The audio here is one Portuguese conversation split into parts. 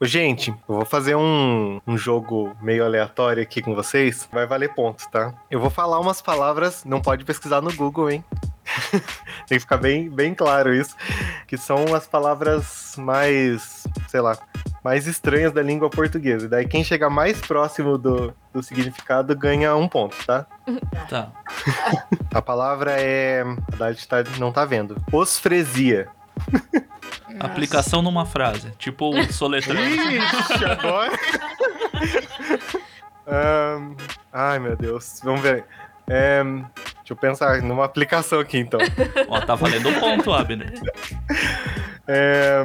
Gente, eu vou fazer um, um jogo meio aleatório aqui com vocês. Vai valer pontos, tá? Eu vou falar umas palavras, não pode pesquisar no Google, hein? Tem que ficar bem, bem claro isso. Que são as palavras mais, sei lá, mais estranhas da língua portuguesa. E daí quem chegar mais próximo do, do significado ganha um ponto, tá? Tá. A palavra é. A Dade tá, não tá vendo. Osfresia. Aplicação numa frase. Tipo o soletrando. Ixi, agora. Ahn, ai, meu Deus. Vamos ver. É, deixa eu pensar numa aplicação aqui, então. Ó, tá valendo um ponto, Abner. É,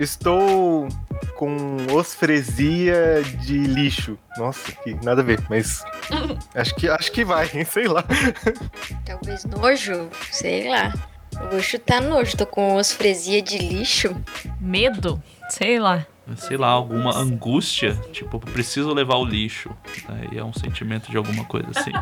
estou com osfresia de lixo. Nossa, que nada a ver, mas acho que, acho que vai, hein? sei lá. Talvez nojo, sei lá. Eu vou chutar nojo. Tô com osfresia de lixo. Medo? Sei lá. Sei lá, alguma angústia. Tipo, preciso levar o lixo. Aí é um sentimento de alguma coisa assim.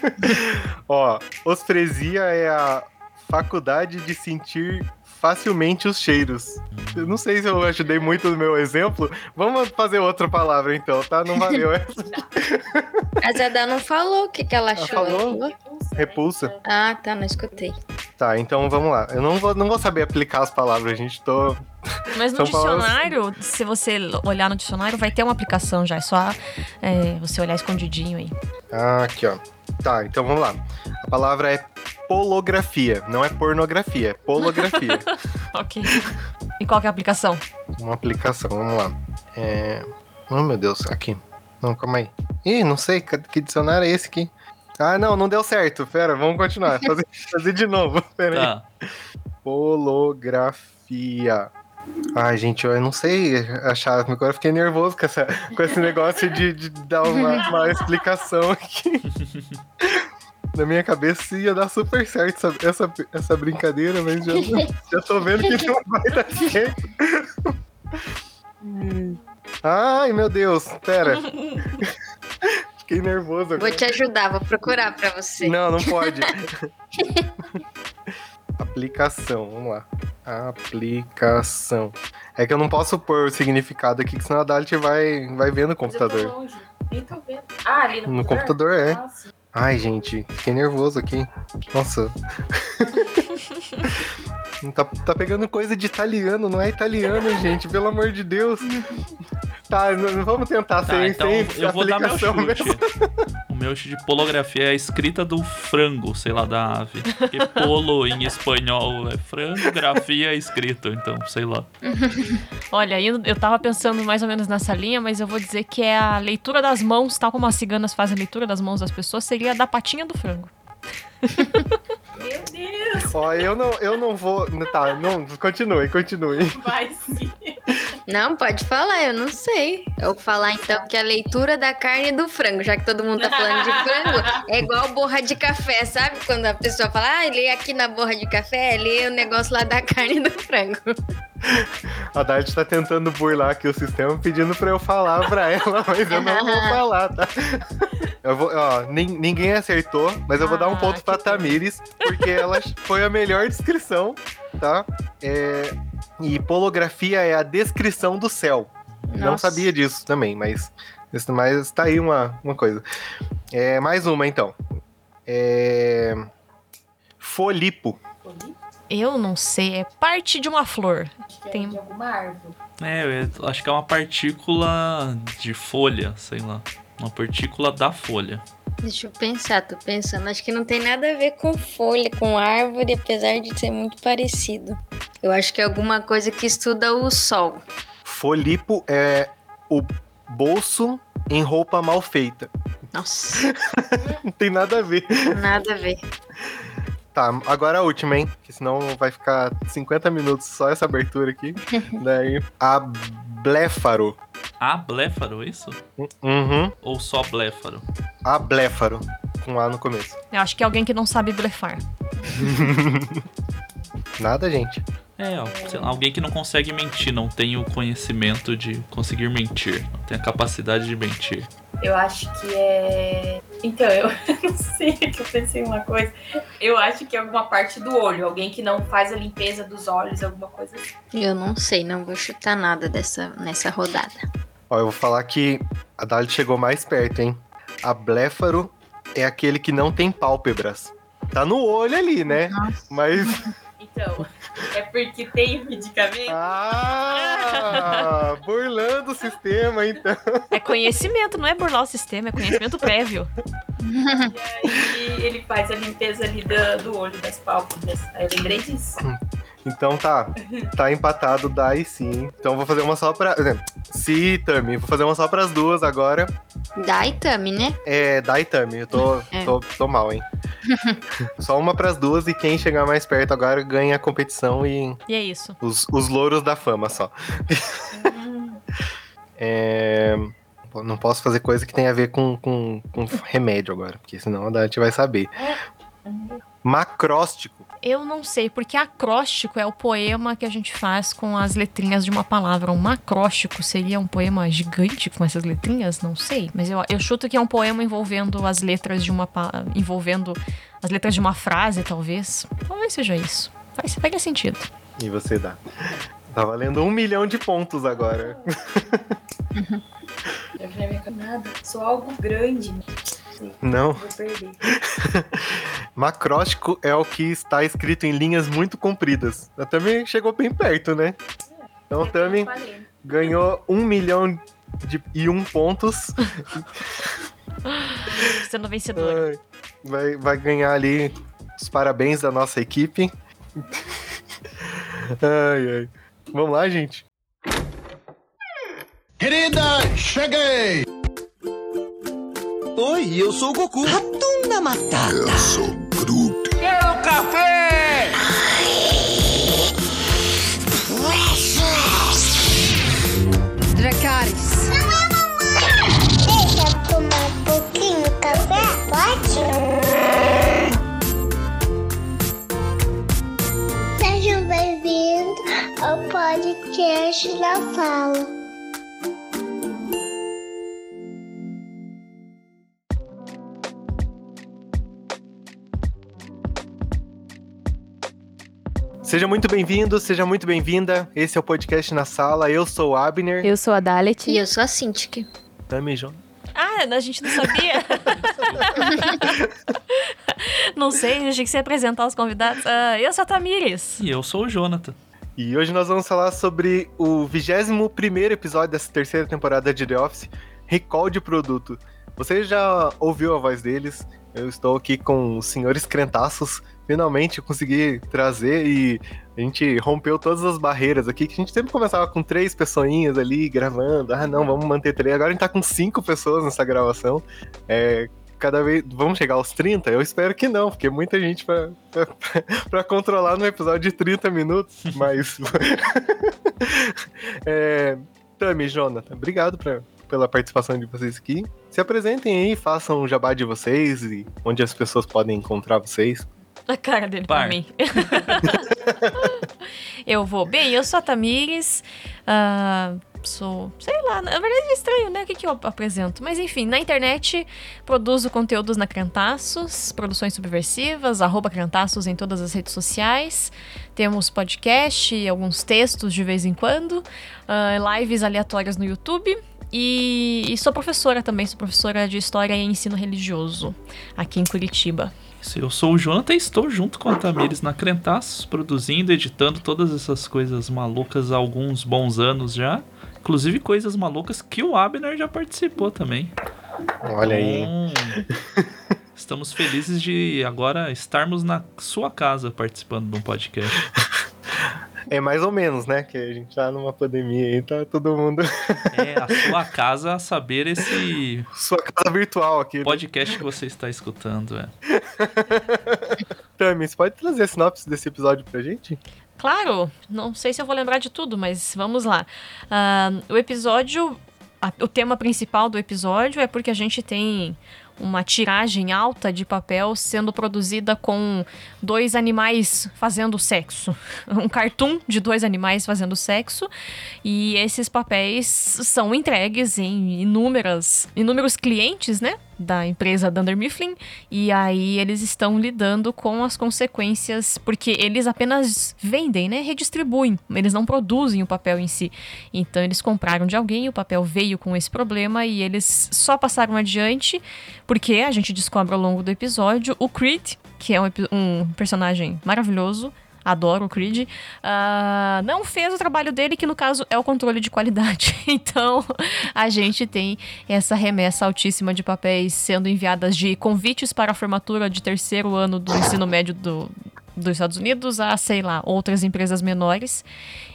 Ó, osfresia é a faculdade de sentir facilmente os cheiros. Eu não sei se eu ajudei muito no meu exemplo. Vamos fazer outra palavra então, tá? Não valeu essa. A Zeda não falou o que, que ela achou. falou? Ela Repulsa. Ah, tá, não escutei. Tá, então vamos lá. Eu não vou, não vou saber aplicar as palavras, gente. Tô. Mas no palavras- dicionário, se você olhar no dicionário, vai ter uma aplicação já. É só é, você olhar escondidinho aí. Ah, aqui, ó. Tá, então vamos lá. A palavra é polografia. Não é pornografia, é polografia. Ok. E qual que é a aplicação? Uma aplicação, vamos lá. É. Oh, meu Deus, aqui. Não, calma aí. Ih, não sei, que dicionário é esse aqui? Ah, não, não deu certo. Pera, vamos continuar. Fazer, fazer de novo. Pera aí. Tá. Polografia. Ai, gente, eu não sei achar. Agora eu fiquei nervoso com, essa, com esse negócio de, de dar uma, uma explicação aqui. Na minha cabeça ia dar super certo essa, essa, essa brincadeira, mas já, já tô vendo que não vai dar certo. Ai, meu Deus, pera. Fiquei nervoso agora. Vou te ajudar, vou procurar pra você. Não, não pode. Aplicação, vamos lá. Aplicação. É que eu não posso pôr o significado aqui, que senão a Dalit vai, vai ver no computador. Nem tô vendo. Ah, ali no, No computador, é. Ah, sim. Ai, gente, fiquei nervoso aqui. Nossa. tá, tá pegando coisa de italiano, não é italiano, gente, pelo amor de Deus. Tá, vamos tentar Tá, sem, então sem eu vou dar meu aplicação chute. mesmo. O meu chute de polografia é a escrita do frango, sei lá, da ave. Porque polo em espanhol é frango, grafia é escrito, então, sei lá. Olha, eu, eu tava pensando mais ou menos nessa linha, mas eu vou dizer que é a leitura das mãos, tal como as ciganas fazem a leitura das mãos das pessoas, seria a da patinha do frango. Deus, Ó, eu não, eu não vou. Tá, não, continue, continue. vai sim. Não, pode falar, eu não sei. Eu vou falar então que a leitura da carne do frango, já que todo mundo tá falando de frango, é igual borra de café, sabe? Quando a pessoa fala, ah, lê aqui na borra de café, lê o negócio lá da carne do frango. A Dart tá tentando burlar aqui o sistema, pedindo pra eu falar pra ela, mas eu não vou falar, tá? Eu vou, ó, nin- ninguém acertou, mas eu vou dar um Ah, ponto pra Tamires, porque ela foi a melhor descrição, tá? É, e polografia é a descrição do céu. Não Nossa. sabia disso também, mas, mas tá aí uma, uma coisa. É, mais uma, então. É, folipo. Eu não sei, é parte de uma flor. Acho que é Tem- de alguma árvore. É, eu acho que é uma partícula de folha, sei lá. Uma partícula da folha. Deixa eu pensar, tô pensando. Acho que não tem nada a ver com folha, com árvore, apesar de ser muito parecido. Eu acho que é alguma coisa que estuda o sol. Folipo é o bolso em roupa mal feita. Nossa, Não tem nada a ver. nada a ver. Tá, agora a última, hein? Que senão vai ficar 50 minutos só essa abertura aqui. Daí, a bléfaro. A bléfaro, isso? Uhum. Ou só bléfaro? A bléfaro. Com A no começo. Eu acho que é alguém que não sabe blefar. Nada, gente. É, ó, sei lá, alguém que não consegue mentir, não tem o conhecimento de conseguir mentir, não tem a capacidade de mentir. Eu acho que é Então, eu não sei que eu pensei em uma coisa. Eu acho que é alguma parte do olho. Alguém que não faz a limpeza dos olhos, alguma coisa assim. Eu não sei, não vou chutar nada dessa, nessa rodada. Ó, eu vou falar que a Dali chegou mais perto, hein? A bléfaro é aquele que não tem pálpebras. Tá no olho ali, né? Mas. Então, é porque tem medicamento. Ah! burlando o sistema, então. É conhecimento, não é burlar o sistema, é conhecimento prévio. E aí ele faz a limpeza ali do, do olho, das pálpebras. Aí eu lembrei disso. Então tá. Tá empatado, dá e sim. Então eu vou fazer uma só pra. Si, Tami. Vou fazer uma só pras duas agora. Da Itami, né? É, Dai e Tami. Eu tô, É. tô, tô mal, hein? só uma pras duas e quem chegar mais perto agora ganha a competição e E é isso. os, os louros da fama só. É, Não posso fazer coisa que tenha a ver com, com, com remédio agora, porque senão a Dante vai saber. Macróstico. Eu não sei, porque acróstico é o poema que a gente faz com as letrinhas de uma palavra. Um macróstico seria um poema gigante com essas letrinhas? Não sei. Mas eu, eu chuto que é um poema envolvendo as letras de uma envolvendo as letras de uma frase, talvez. Talvez seja isso. Faz, faria sentido. E você dá. Tá valendo um milhão de pontos agora. Eu já me nada. Sou algo grande. Não. Macróstico é o que está escrito em linhas muito compridas. Também chegou bem perto, né? Então Tami Falei. ganhou um milhão de, e um pontos. Sendo vencedora. Ai, Vai, vai ganhar ali os parabéns da nossa equipe. Ai, ai. Vamos lá, gente. Querida, cheguei! Oi, eu sou o Goku. Ratunda Matata. Eu sou Groot. Quero café! Dracarys. Deixa eu tomar um pouquinho de café, pode? Sejam bem-vindos ao podcast da Fala. Seja muito bem-vindo, seja muito bem-vinda. Esse é o podcast na sala. Eu sou o Abner. Eu sou a Dalet. E eu sou a Cintiq. Tami João. Ah, a gente não sabia. não sei, achei que você ia apresentar os convidados. Ah, eu sou a Tamires. E eu sou o Jonathan. E hoje nós vamos falar sobre o 21 episódio dessa terceira temporada de The Office, Recall de Produto. Você já ouviu a voz deles? Eu estou aqui com os senhores crentaços. Finalmente eu consegui trazer e a gente rompeu todas as barreiras aqui, que a gente sempre começava com três pessoinhas ali gravando. Ah, não, vamos manter três. Agora a gente tá com cinco pessoas nessa gravação. É, cada vez. Vamos chegar aos 30? Eu espero que não, porque muita gente pra, pra, pra controlar num episódio de 30 minutos. Mas. é, Tami, Jonathan, obrigado pra, pela participação de vocês aqui. Se apresentem aí, façam o jabá de vocês e onde as pessoas podem encontrar vocês. A cara dele pra Par. mim. eu vou. Bem, eu sou a Tamires. ah, sou. Sei lá, na verdade é estranho, né? O que, que eu apresento? Mas enfim, na internet produzo conteúdos na Crentaços, produções subversivas, arroba Crentaços em todas as redes sociais. Temos podcast e alguns textos de vez em quando. ah, lives aleatórias no YouTube. E, e sou professora também, sou professora de História e Ensino Religioso aqui em Curitiba. Eu sou o Jonathan e estou junto com a Tamires na Crentaços, produzindo, editando todas essas coisas malucas há alguns bons anos já. Inclusive coisas malucas que o Abner já participou também. Olha aí. Então, Estamos felizes de agora estarmos na sua casa participando de um podcast. É mais ou menos, né? Que a gente tá numa pandemia aí, tá todo mundo. É a sua casa saber esse Sua casa virtual aqui. né? podcast que você está escutando. É. Tami, você pode trazer a sinopse desse episódio pra gente? Claro, não sei se eu vou lembrar de tudo, mas vamos lá. Ah, o episódio. a- o tema principal do episódio é porque a gente tem uma tiragem alta de papel sendo produzida com dois animais fazendo sexo. Um cartoon de dois animais fazendo sexo. E esses papéis são entregues em inúmeras, inúmeros clientes, né? Da empresa Dunder Mifflin e aí eles estão lidando com as consequências porque eles apenas vendem, né, redistribuem, eles não produzem o papel em si. Então eles compraram de alguém, o papel veio com esse problema e eles só passaram adiante porque a gente descobre ao longo do episódio o Creed, que é um, um personagem maravilhoso, adoro o Creed, ah, não fez o trabalho dele, que no caso é o controle de qualidade. Então, a gente tem essa remessa altíssima de papéis sendo enviadas de convites para a formatura de terceiro ano do ensino médio do, dos Estados Unidos a, sei lá, outras empresas menores.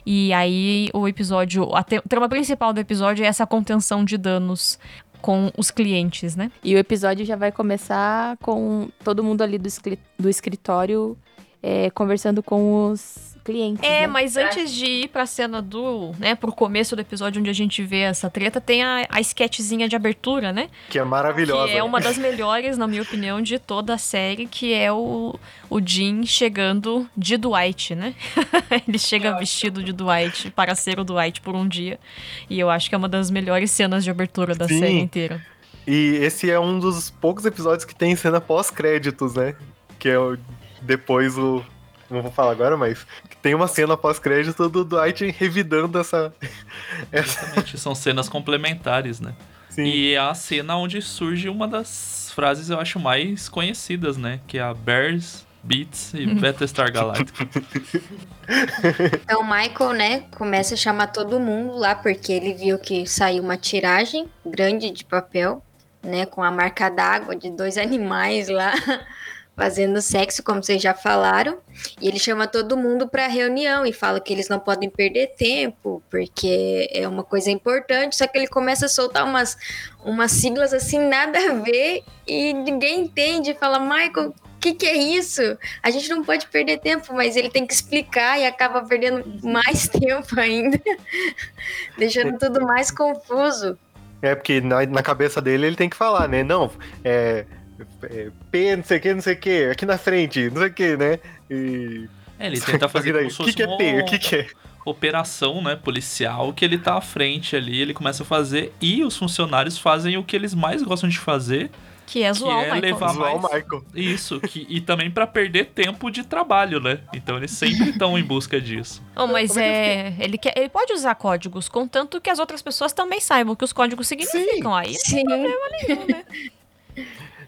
E aí o episódio, a trama principal do episódio é essa contenção de danos com os clientes, né? E o episódio já vai começar com todo mundo ali do, do escritório é, conversando com os clientes. É, né? mas antes de ir pra cena do, né, pro começo do episódio onde a gente vê essa treta, tem a, a sketchzinha de abertura, né? Que é maravilhosa. Que é uma das melhores, na minha opinião, de toda a série, que é o, o Jim chegando de Dwight, né? Ele chega vestido de Dwight para ser o Dwight por um dia. E eu acho que é uma das melhores cenas de abertura da Sim. série inteira. E esse é um dos poucos episódios que tem cena pós-créditos, né? Que é o, depois o. Não vou falar agora, mas tem uma cena pós-crédito do Dwight revidando essa. essa Exatamente, são cenas complementares, né? sim. E é a cena onde surge uma das frases eu acho mais conhecidas, né? Que é a Bears, Beats e Battlestar Galactica. Então o Michael, né, começa a chamar todo mundo lá, porque ele viu que saiu uma tiragem grande de papel, né, com a marca d'água de dois animais lá fazendo sexo, como vocês já falaram. E ele chama todo mundo para reunião e fala que eles não podem perder tempo, porque é uma coisa importante. Só que ele começa a soltar umas, umas siglas assim, nada a ver, e ninguém entende. Fala, Michael, o que, que é isso? A gente não pode perder tempo, mas ele tem que explicar e acaba perdendo mais tempo ainda, deixando tudo mais confuso. É, porque na, na cabeça dele ele tem que falar, né? Não, é. É, P, não sei o que, não sei o que, aqui na frente, não sei o que, né? E. É, ele tenta fazer como O se que, fosse que é uma P? O que, que é? operação, né, policial, que ele tá à frente ali, ele começa a fazer e os funcionários fazem o que eles mais gostam de fazer, Que é zoar é o Michael. levar- Zoar o mais. Michael. isso, que, e também pra perder tempo de trabalho, né? Então eles sempre estão em busca disso. Oh, mas é que é. Ele, quer, ele pode usar códigos, contanto que as outras pessoas também saibam o que os códigos significam. Aí Sim.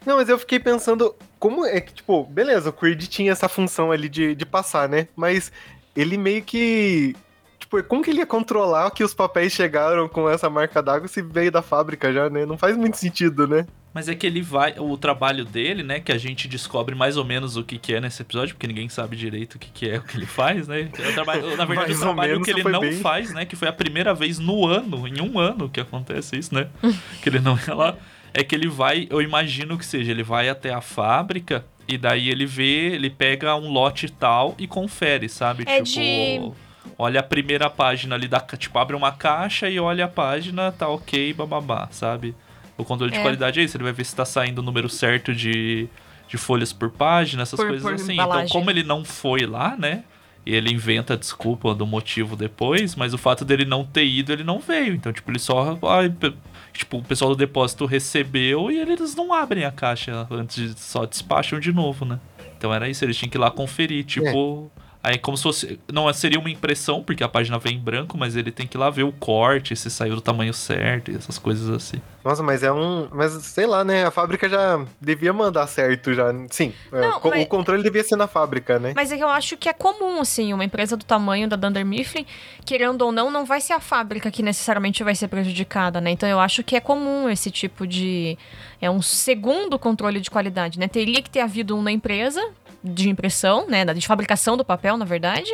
Não, mas eu fiquei pensando, como é que, tipo, beleza, o Creed tinha essa função ali de, de passar, né? Mas ele meio que. Tipo, como que ele ia controlar que os papéis chegaram com essa marca d'água se veio da fábrica já, né? Não faz muito sentido, né? Mas é que ele vai. O trabalho dele, né? Que a gente descobre mais ou menos o que, que é nesse episódio, porque ninguém sabe direito o que, que é o que ele faz, né? O trabalho, na verdade, Mais o trabalho menos, que ele não bem. faz, né? Que foi a primeira vez no ano, em um ano que acontece isso, né? que ele não ia lá. É que ele vai, eu imagino que seja, ele vai até a fábrica e daí ele vê, ele pega um lote tal e confere, sabe? É tipo. de- Olha a primeira página ali da. Tipo, abre uma caixa e olha a página, tá ok, bababá, sabe? O controle de É. qualidade é isso, ele vai ver se tá saindo o número certo de, de folhas por página, essas Por- coisas por assim. embalagem. Então, como ele não foi lá, né? E ele inventa a desculpa do motivo depois, mas o fato dele não ter ido, ele não veio. Então, tipo, ele só. pe- tipo, o pessoal do depósito recebeu e eles não abrem a caixa antes. Só despacham de novo, né? Então era isso, eles tinham que ir lá conferir, tipo. Aí como se fosse. Não seria uma impressão, porque a página vem em branco, mas ele tem que ir lá ver o corte, se saiu do tamanho certo e essas coisas assim. Nossa, mas é um. Mas sei lá, né? A fábrica já devia mandar certo já. Sim, é, Não, co- mas- o controle devia ser na fábrica, né? Mas é que eu acho que é comum, assim, uma empresa do tamanho da Dunder Mifflin, querendo ou não, não vai ser a fábrica que necessariamente vai ser prejudicada, né? Então eu acho que é comum esse tipo de. É um segundo controle de qualidade, né? Teria que ter havido um na empresa de impressão, né? De fabricação do papel, na verdade.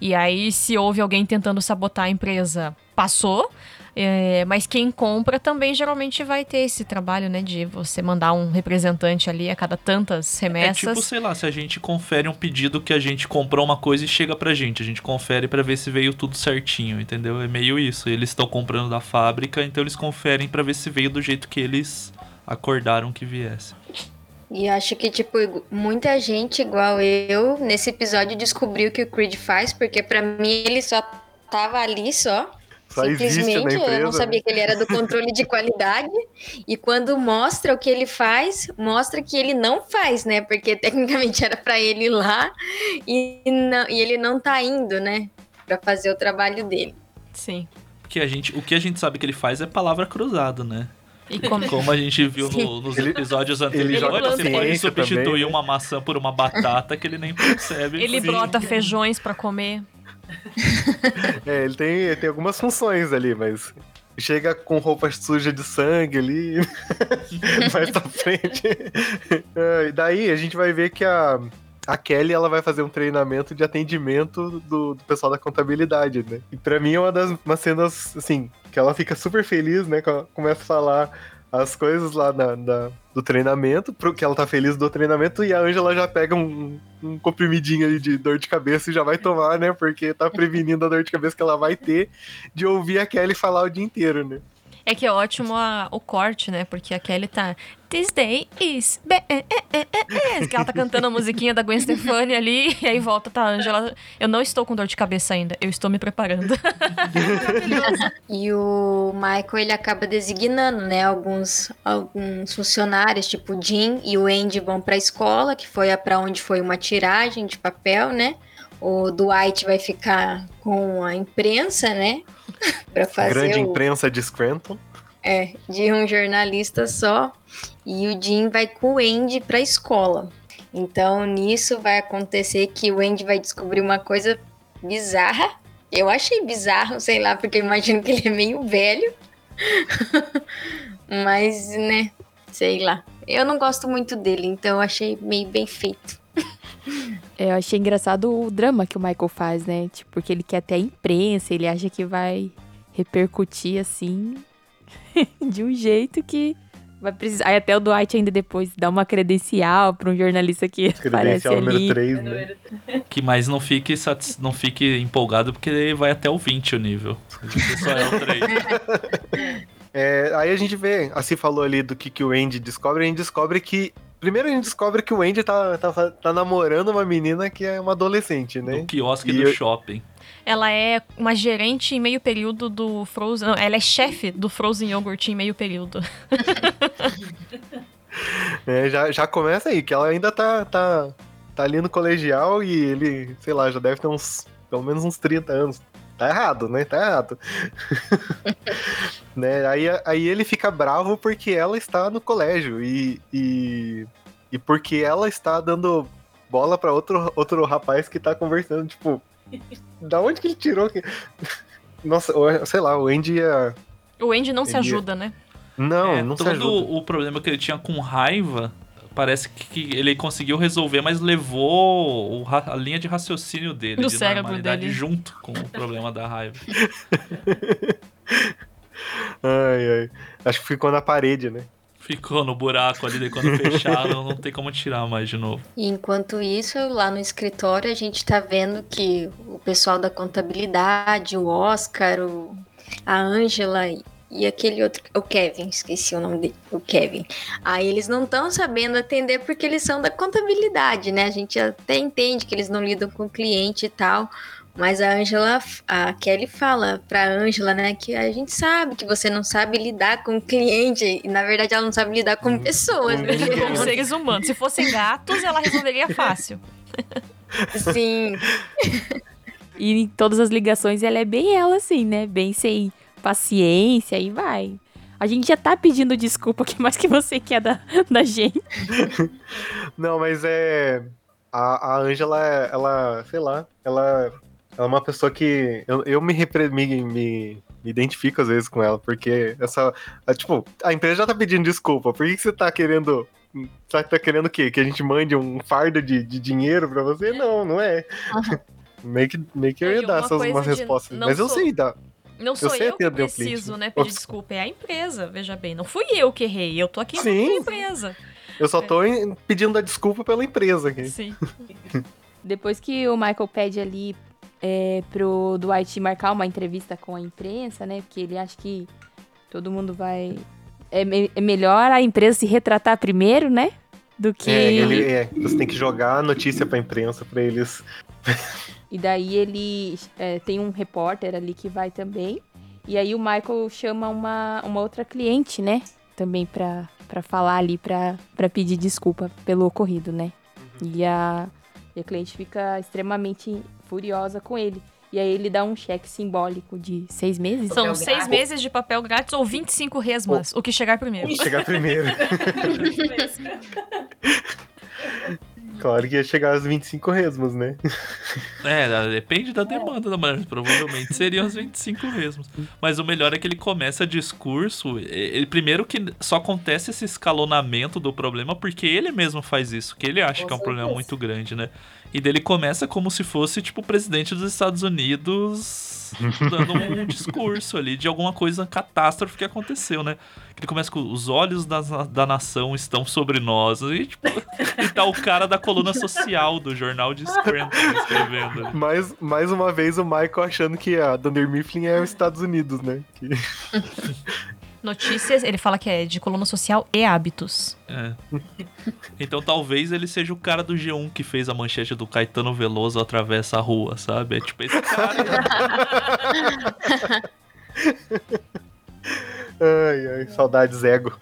E aí, se houve alguém tentando sabotar a empresa, passou. É, mas quem compra também geralmente vai ter esse trabalho, né? De você mandar um representante ali a cada tantas É remessas. tipo, sei lá, se a gente confere um pedido que a gente comprou uma coisa e chega pra gente. A gente confere pra ver se veio tudo certinho, entendeu? É meio isso. Eles estão comprando da fábrica, então eles conferem pra ver se veio do jeito que eles acordaram que viesse. E acho que, tipo, muita gente, igual eu, nesse episódio descobriu o que o Creed faz, porque pra mim ele só tava ali só, Só Simplesmente, empresa. eu não sabia né? que ele era do controle de qualidade. E quando mostra o que ele faz, mostra que ele não faz, né? Porque tecnicamente era pra ele ir lá e, não, e ele não tá indo, né? Pra fazer o trabalho dele. Sim. Porque a gente, o que a gente sabe que ele faz é palavra cruzada, né? E como... Como a gente viu no- nos Ele- episódios ele anteriores, joga você pode substituir também, né? uma maçã por uma batata que ele nem percebe. Ele Sim. brota feijões pra comer. É, ele tem, ele tem algumas funções ali, mas chega com roupa suja de sangue ali, mais pra frente. É, e daí a gente vai ver que a, a Kelly ela vai fazer um treinamento de atendimento do, do pessoal da contabilidade, né? E pra mim é uma das umas cenas, assim, que ela fica super feliz, né? Começa a falar as coisas lá da, da- do treinamento, pro que ela tá feliz do treinamento, e a Angela já pega um, um comprimidinho ali de dor de cabeça e já vai tomar, né? Porque tá prevenindo a dor de cabeça que ela vai ter de ouvir a Kelly falar o dia inteiro, né? É que é ótimo a- o corte, né? Porque a Kelly tá. This day is. be- eh, eh, eh", Que ela tá cantando a musiquinha da Gwen Stefani ali. E aí volta, tá, Angela. Eu não estou com dor de cabeça ainda. Eu estou me preparando. E o Michael, ele acaba designando, né, alguns, alguns funcionários, tipo o Jim e o Andy vão pra escola, que foi a pra onde foi uma tiragem de papel, né? O Dwight vai ficar com a imprensa, né? pra fazer Grande o, imprensa de Scranton. é, de um jornalista só. E o Jim vai com o Andy pra escola. Então, nisso vai acontecer que o Andy vai descobrir uma coisa bizarra. Eu achei bizarro, sei lá, porque eu imagino que ele é meio velho. Mas, né, sei lá. Eu não gosto muito dele, então eu achei meio bem feito. Eu achei engraçado o drama que o Michael faz, né? Tipo, porque ele quer ter a imprensa, ele acha que vai repercutir assim de um jeito que vai precisar. Aí até o Dwight ainda depois dá uma credencial para um jornalista que aparece Credencial número ali. 3, né? Que mais não fique, satis... não fique empolgado porque ele vai até o 20 o nível. Só é o 3. É, aí a gente vê, assim falou ali do que, que o Andy descobre, a gente descobre que. Primeiro a gente descobre que o Andy tá, tá, tá namorando uma menina que é uma adolescente, né? Do quiosque E do eu- shopping. Ela é uma gerente em meio período do Frozen. Não, ela é chefe do Frozen Yogurt em meio período. É, já, já começa aí, que ela ainda tá, tá, tá ali no colegial e ele, sei lá, já deve ter uns, pelo menos uns 30 anos. Tá errado, né? Tá errado. né? aí, aí ele fica bravo porque ela está no colégio e, e, e porque ela está dando bola pra outro, outro rapaz que tá conversando, tipo, da onde que ele tirou? que- Nossa, sei lá, o Andy ia... O Andy não se Ele- ajuda, né? Não, É, não se todo ajuda. o problema que ele tinha com raiva, parece que ele conseguiu resolver, mas levou a linha de raciocínio dele, No de cérebro normalidade, dele. junto com o problema da raiva. Ai, ai. Acho que ficou na parede, né? Ficou no buraco ali, daí quando fecharam, não tem como tirar mais de novo. E enquanto isso, lá no escritório, a gente tá vendo que o pessoal da contabilidade, o Oscar, o, a Ângela e- e aquele outro, o Kevin, esqueci o nome dele, o Kevin. Aí eles não estão sabendo atender porque eles são da contabilidade, né? A gente até entende que eles não lidam com o cliente e tal. Mas a Ângela, a Kelly fala pra Ângela, né, que a gente sabe que você não sabe lidar com cliente. E na verdade ela não sabe lidar com pessoas. né? Como seres humanos. Se fossem gatos, ela resolveria fácil. Sim. E em todas as ligações ela é bem ela, assim, né? Bem sem paciência e vai. A gente já tá pedindo desculpa, o que mais que você quer da, da gente? Não, mas é. A, a Angela, ela, sei lá, ela, ela é uma pessoa que. Eu, eu me, repre- me, me, me identifico às vezes com ela, porque essa. a, tipo, a empresa já tá pedindo desculpa. Por que, que você tá querendo. Tá, tá querendo o quê? Que a gente mande um fardo de, de dinheiro pra você? Não, não é. meio, que, meio que eu ia dar uma essas umas respostas. Mas eu sou- sei dar. Não sou sei eu, que preciso, né? pedir Ops. desculpa. É a empresa, veja bem. Não fui eu que errei. Eu tô aqui Sim. na empresa. Eu só tô em- pedindo a desculpa pela empresa aqui. Sim. Depois que o Michael pede ali é, pro Dwight marcar uma entrevista com a imprensa, né? Porque ele acha que todo mundo vai. É, me- é melhor a empresa se retratar primeiro, né? Do que. É, ele, é, você tem que jogar a notícia pra imprensa pra eles. E daí ele é, tem um repórter ali que vai também. E aí o Michael chama uma, uma outra cliente, né? Também pra, pra falar ali, pra, pra pedir desculpa pelo ocorrido, né? E a, e a cliente fica extremamente furiosa com ele. E aí ele dá um cheque simbólico de seis meses. São Papel seis grátis. meses de papel grátis ou 25 resmas, o que chegar primeiro. Chegar primeiro. Claro que ia chegar aos 25 resmos, né? É, depende da demanda da mulher. Provavelmente seriam os 25 mesmo. Mas o melhor é que ele começa discurso. e- Ele, primeiro que só acontece esse escalonamento do problema porque ele mesmo faz isso, que ele acha Com que é um problema certeza. muito grande, né? E dele começa como se fosse, tipo, o presidente dos Estados Unidos dando um discurso ali de alguma coisa catástrofe que aconteceu, né? Ele começa com os olhos da, da nação estão sobre nós. E, tipo, e tá o cara da coluna social do jornal de Scranton escrevendo ali. Mais, mais uma vez o Michael achando que a Dunder Mifflin é os Estados Unidos, né? Que- Notícias, ele fala que é de coluna social e hábitos. É. Então talvez ele seja o cara do G1 que fez a manchete do Caetano Veloso atravessa a rua, sabe? É tipo esse cara. Ai, ai, saudades ego.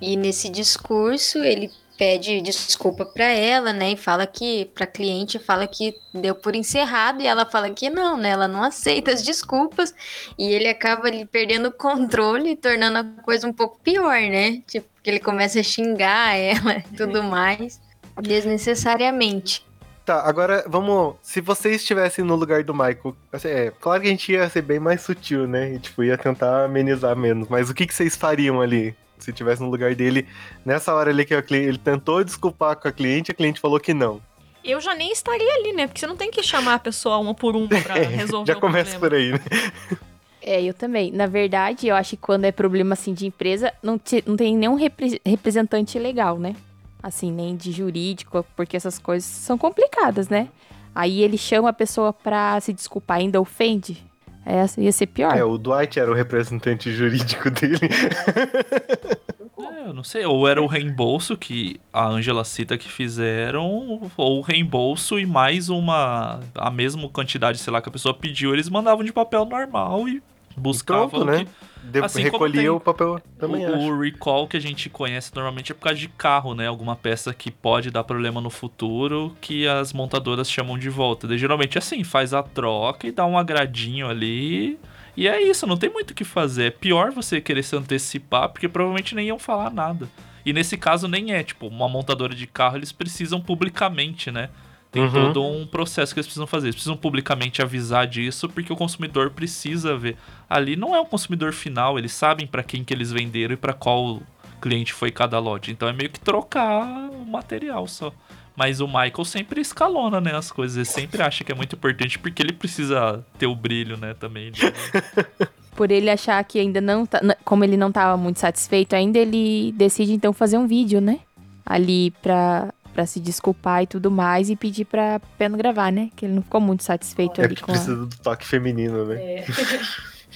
E nesse discurso ele pede desculpa pra ela, né? E fala que pra cliente fala que deu por encerrado e ela fala que não, né? Ela não aceita as desculpas e ele acaba ali perdendo o controle e tornando a coisa um pouco pior, né? Tipo, que ele começa a xingar ela e tudo mais desnecessariamente. Tá, agora vamos. Se vocês estivessem no lugar do Michael, assim, é, claro que a gente ia ser bem mais sutil, né? E tipo, ia tentar amenizar menos. Mas o que, que vocês fariam ali? Se tivesse no lugar dele, nessa hora ali que a ele tentou desculpar com a cliente, a cliente falou que não. Eu já nem estaria ali, né? Porque você não tem que chamar a pessoa uma por uma pra resolver Já o começa problema. por aí, né? É, eu também. Na verdade, eu acho que quando é problema assim de empresa, não, te- não tem nenhum repre- representante legal, né? Assim, nem de jurídico, porque essas coisas são complicadas, né? Aí ele chama a pessoa pra se desculpar, ainda ofende. É, ia ser pior. É, o Dwight era o representante jurídico dele. É, eu não sei. Ou era o reembolso que a Angela cita que fizeram, ou o reembolso e mais uma. a mesma quantidade, sei lá, que a pessoa pediu, eles mandavam de papel normal e buscavam. Pronto, né? De- Assim recolhia o papel também, o, o recall que a gente conhece normalmente é por causa de carro, né? Alguma peça que pode dar problema no futuro que as montadoras chamam de volta. Daí, geralmente é assim, faz a troca e dá um agradinho ali. E é isso, não tem muito o que fazer. É pior você querer se antecipar, porque provavelmente nem iam falar nada. E nesse caso nem é, tipo, uma montadora de carro, eles precisam publicamente, né? Tem Uhum. todo um processo que eles precisam fazer. Eles precisam publicamente avisar disso, porque o consumidor precisa ver. Ali não é o consumidor final, eles sabem pra quem que eles venderam e pra qual cliente foi cada lote. Então é meio que trocar o material só. Mas o Michael sempre escalona, né, as coisas. Ele sempre acha que é muito importante porque ele precisa ter o brilho, né, também. de- Por ele achar que ainda não tá. Como ele não tava muito satisfeito, ainda ele decide então fazer um vídeo, né? Ali pra, pra se desculpar e tudo mais e pedir pra Peno gravar, né? Que ele não ficou muito satisfeito É ali com a... precisa do toque feminino, né? É.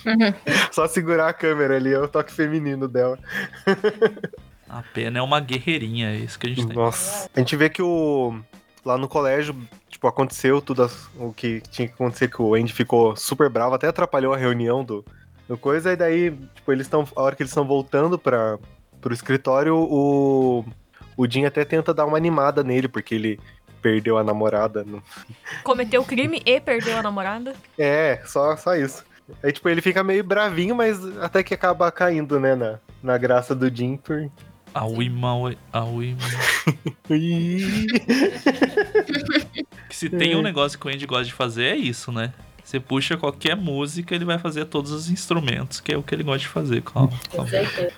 Só segurar a câmera ali é o toque feminino dela. A pena é uma guerreirinha, é isso que a gente tem. Nossa. A gente vê que o. Lá no colégio, tipo, aconteceu tudo as- o que tinha que acontecer, que o Andy ficou super bravo, até atrapalhou a reunião do, do coisa, e daí, tipo, eles estão. A hora que eles estão voltando para pro escritório, o. O Jim até tenta dar uma animada nele, porque ele perdeu a namorada. no- Cometeu o crime e perdeu a namorada. É, só, só isso. Aí, tipo, ele fica meio bravinho, mas até que acaba caindo, né, na, na graça do Jim por. A Wima, a Wima. Ih. Que se tem um negócio que o Andy gosta de fazer é isso, né? Você puxa qualquer música, ele vai fazer todos os instrumentos, que é o que ele gosta de fazer. Com a- com Com a- certeza.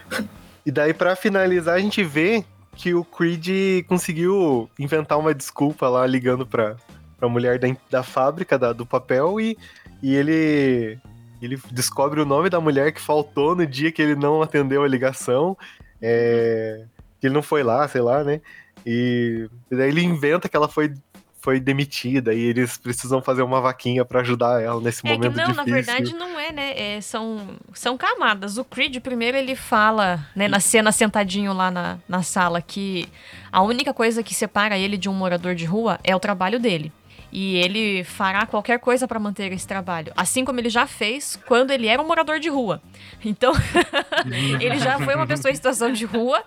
E daí, pra finalizar, a gente vê que o Creed conseguiu inventar uma desculpa lá, ligando pra, pra mulher da, da fábrica da- do papel e, e ele, ele descobre o nome da mulher que faltou no dia que ele não atendeu a ligação. É, que ele não foi lá, sei lá, né? E, e daí ele inventa que ela foi, foi demitida e eles precisam fazer uma vaquinha pra ajudar ela nesse É que momento não, na difícil. verdade não é, né? É, são, são camadas. O Creed, primeiro, ele fala, né, na cena sentadinho lá na, na sala, que a única coisa que separa ele de um morador de rua é o trabalho dele. E ele fará qualquer coisa pra manter esse trabalho. Assim como ele já fez quando ele era um morador de rua. Então, ele já foi uma pessoa em situação de rua.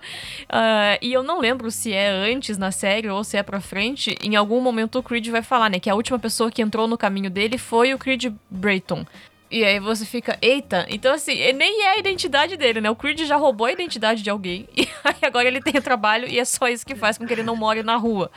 ah, e eu não lembro se é antes na série ou se é pra frente. Em algum momento o Creed vai falar, né? Que a última pessoa que entrou no caminho dele foi o Creed Brayton. E aí você fica, eita, então assim, nem é a identidade dele, né? O Creed já roubou a identidade de alguém. E aí agora ele tem o trabalho e é só isso que faz com que ele não more na rua.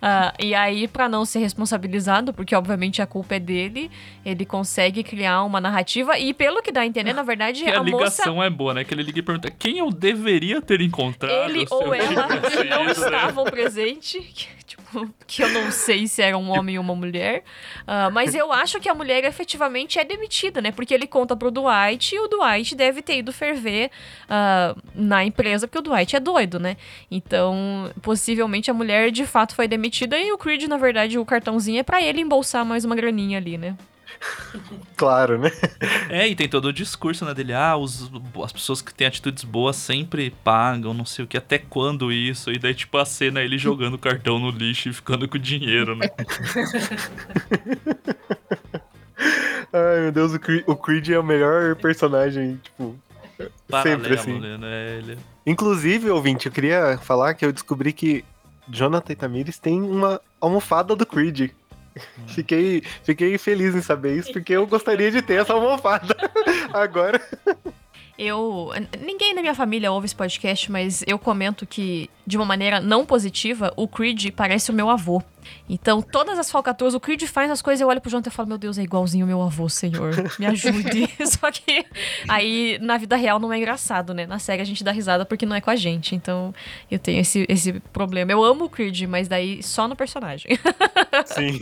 Ah, e aí, pra não ser responsabilizado, porque obviamente a culpa é dele, ele consegue criar uma narrativa. E pelo que dá a entender, na verdade, E a a moça. ligação é boa, né? Que ele liga e pergunta quem eu deveria ter encontrado. Ele ou ela tivesse não né? estavam presentes. que, Tipo, que eu não sei se era um homem ou uma mulher. Ah, mas eu acho que a mulher efetivamente é demitida, né? Porque ele conta pro Dwight e o Dwight deve ter ido ferver ah, na empresa, porque o Dwight é doido, né? Então, possivelmente a mulher de fato foi demitida e o Creed, na verdade, o cartãozinho é pra ele embolsar mais uma graninha ali, né? Claro, né? É, e tem todo o discurso, né, dele, ah, os, as pessoas que têm atitudes boas sempre pagam, não sei o que, até quando isso? E daí, tipo, a cena é ele jogando o cartão no lixo e ficando com o dinheiro, né? Ai, meu Deus, o Creed, o Creed é o melhor personagem, tipo. sempre Paralelo, assim. né? Ele... Inclusive, ouvinte, eu queria falar que eu descobri que Jonathan Tamires tem uma almofada do Creed. Fiquei, fiquei feliz em saber isso, porque eu gostaria de ter essa almofada. Agora. Eu. Ninguém na minha família ouve esse podcast, mas eu comento que, de uma maneira não positiva, o Creed parece o meu avô. Então, todas as falcatruas, o Creed faz as coisas, eu olho pro Jonathan e falo, meu Deus, é igualzinho o meu avô, senhor. Me ajude. Só que aí, na vida real, não é engraçado, né? Na série a gente dá risada porque não é com a gente. Então, eu tenho esse, esse problema. Eu amo o Creed, mas daí só no personagem. Sim.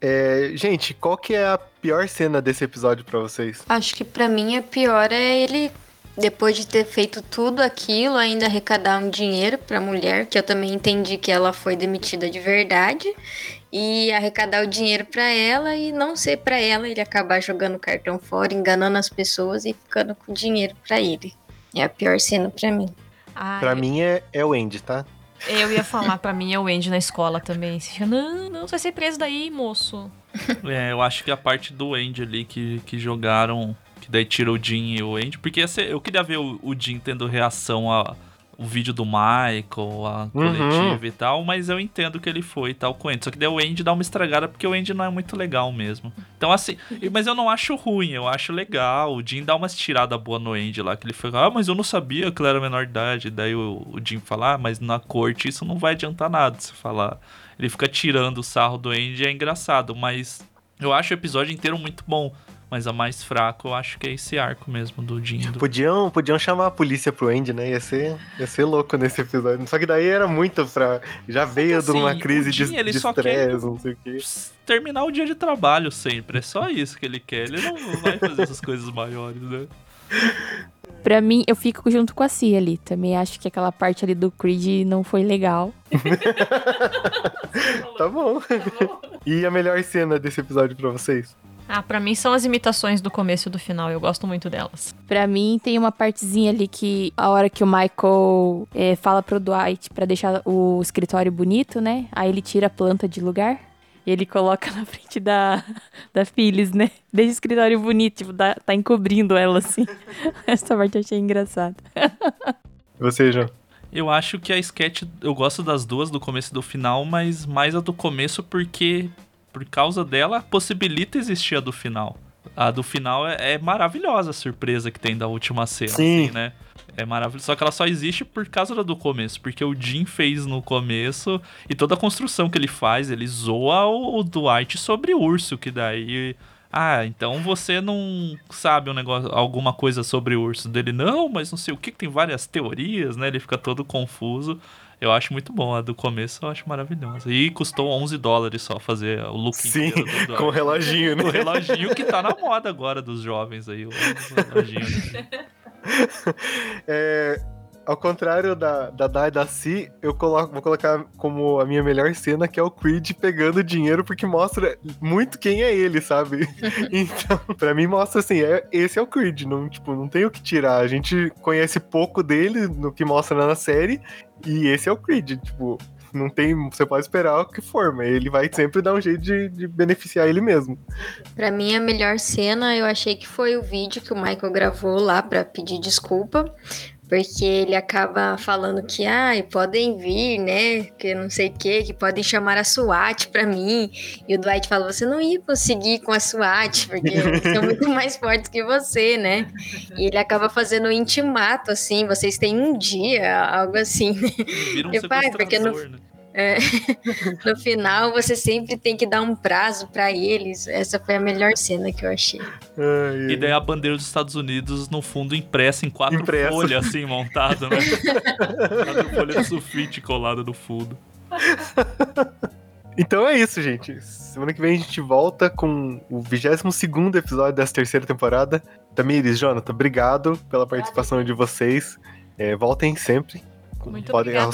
É, gente, qual que é a pior cena desse episódio pra vocês? Acho que pra mim a pior é ele, depois de ter feito tudo aquilo, ainda arrecadar um dinheiro pra mulher, que eu também entendi que ela foi demitida de verdade, e arrecadar o dinheiro pra ela e não ser pra ela, ele acabar jogando o cartão fora, enganando as pessoas e ficando com o dinheiro pra ele. É a pior cena pra mim. Pra mim é, é o Andy, tá? Eu ia falar, pra mim é o Andy na escola também. Você fica, não, não, você vai ser preso daí, moço. É, eu acho que a parte do Andy ali que, que jogaram, que daí tira o Jim e o Andy, porque ser- eu queria ver o, o Jim tendo reação a o vídeo do Michael, a coletiva e tal, mas eu entendo que ele foi e tal com o Andy. Só que daí o Andy dá uma estragada porque o Andy não é muito legal mesmo. Então, assim, mas eu não acho ruim, eu acho legal. O Jim dá umas tiradas boas no Andy lá, que ele foi, ah, mas eu não sabia que ele era menor de idade. Daí o, o Jim fala, ah, mas na corte isso não vai adiantar nada se falar. Ele fica tirando o sarro do Andy, é engraçado, mas eu acho o episódio inteiro muito bom. Mas a mais fraco eu acho que é esse arco mesmo do Jim. Do... Podiam, podiam chamar a polícia pro Andy, né? Ia ser, ia ser louco nesse episódio. Só que daí era muito pra. Já veio de uma assim, crise o de Jim, ele de só não sei o quê. Terminar o dia de trabalho sempre. É só isso que ele quer. Ele não vai fazer essas coisas maiores, né? Pra mim, eu fico junto com a Cia ali. Também acho que aquela parte ali do Creed não foi legal. Tá bom. E a melhor cena desse episódio pra vocês? Ah, pra mim são as imitações do começo e do final. Eu gosto muito delas. Pra mim, tem uma partezinha ali que a hora que o Michael é, fala pro Dwight pra deixar o escritório bonito, né? Aí ele tira a planta de lugar. E ele coloca na frente da, da Phyllis, né? Deixa o escritório bonito, tipo, dá- tá encobrindo ela, assim. Essa parte eu achei engraçada. E Você, João? Eu acho que a sketch, eu gosto das duas, do começo e do final, mas mais a do começo porque, por causa dela, possibilita existir a do final. A do final é, é maravilhosa a surpresa que tem da última cena, Sim. assim, né? É maravilhoso. Só que ela só existe por causa da do começo. Porque o Jim fez no começo e toda a construção que ele faz, ele zoa o, o Dwight sobre o urso, que daí. Ah, então você não sabe um negócio, alguma coisa sobre o urso dele? Não, mas não sei o que tem várias teorias, né? Ele fica todo confuso. Eu acho muito bom. A do começo eu acho maravilhosa. E custou 11 dólares só fazer o look Sim, do com o reloginho, né? O reloginho que tá na moda agora dos jovens aí. O reloginho. É, ao contrário da, da Dai da Si, eu coloco, vou colocar como a minha melhor cena, que é o Creed pegando dinheiro, porque mostra muito quem é ele, sabe? então, pra mim mostra assim, é, esse é o Creed, não, tipo, não tem o que tirar. A gente conhece pouco dele no que mostra na série, e esse é o Creed, tipo, Não tem. Você pode esperar o que for, mas ele vai sempre dar um jeito de, de beneficiar ele mesmo. Pra mim, a melhor cena eu achei que foi o vídeo que o Michael gravou lá pra pedir desculpa. Porque ele acaba falando que, ai, podem vir, né? Que não sei o que, que podem chamar a SWAT pra mim. E o Dwight fala: você não ia conseguir com a SWAT, porque eles são muito mais fortes que você, né? E ele acaba fazendo um intimato, assim, vocês têm um dia, algo assim, né? Vira um Eu falo, porque sequestrador, né? É, no final, você sempre tem que dar um prazo pra eles. Essa foi a melhor cena que eu achei. Ai, E daí a bandeira dos Estados Unidos, no fundo, impressa em quatro Impressa. folhas, assim, montada, né? quatro folhas de sulfite colada no fundo. Então é isso, gente. Semana que vem a gente volta com o 22 episódio dessa terceira temporada. Tamires, Jonathan, obrigado pela participação de vocês. É, voltem sempre. Muito Podem- a,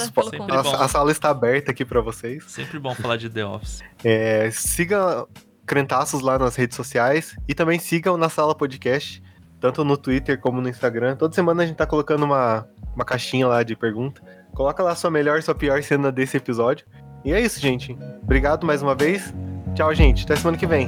a sala está aberta aqui pra vocês. Sempre bom falar de The Office. É, siga Crentaços lá nas redes sociais e também sigam na Sala Podcast, tanto no Twitter como no Instagram. Toda semana a gente tá colocando uma, uma caixinha lá de pergunta. Coloca lá sua melhor e sua pior cena desse episódio. E é isso, gente. Obrigado mais uma vez. Tchau, gente. Até semana que vem.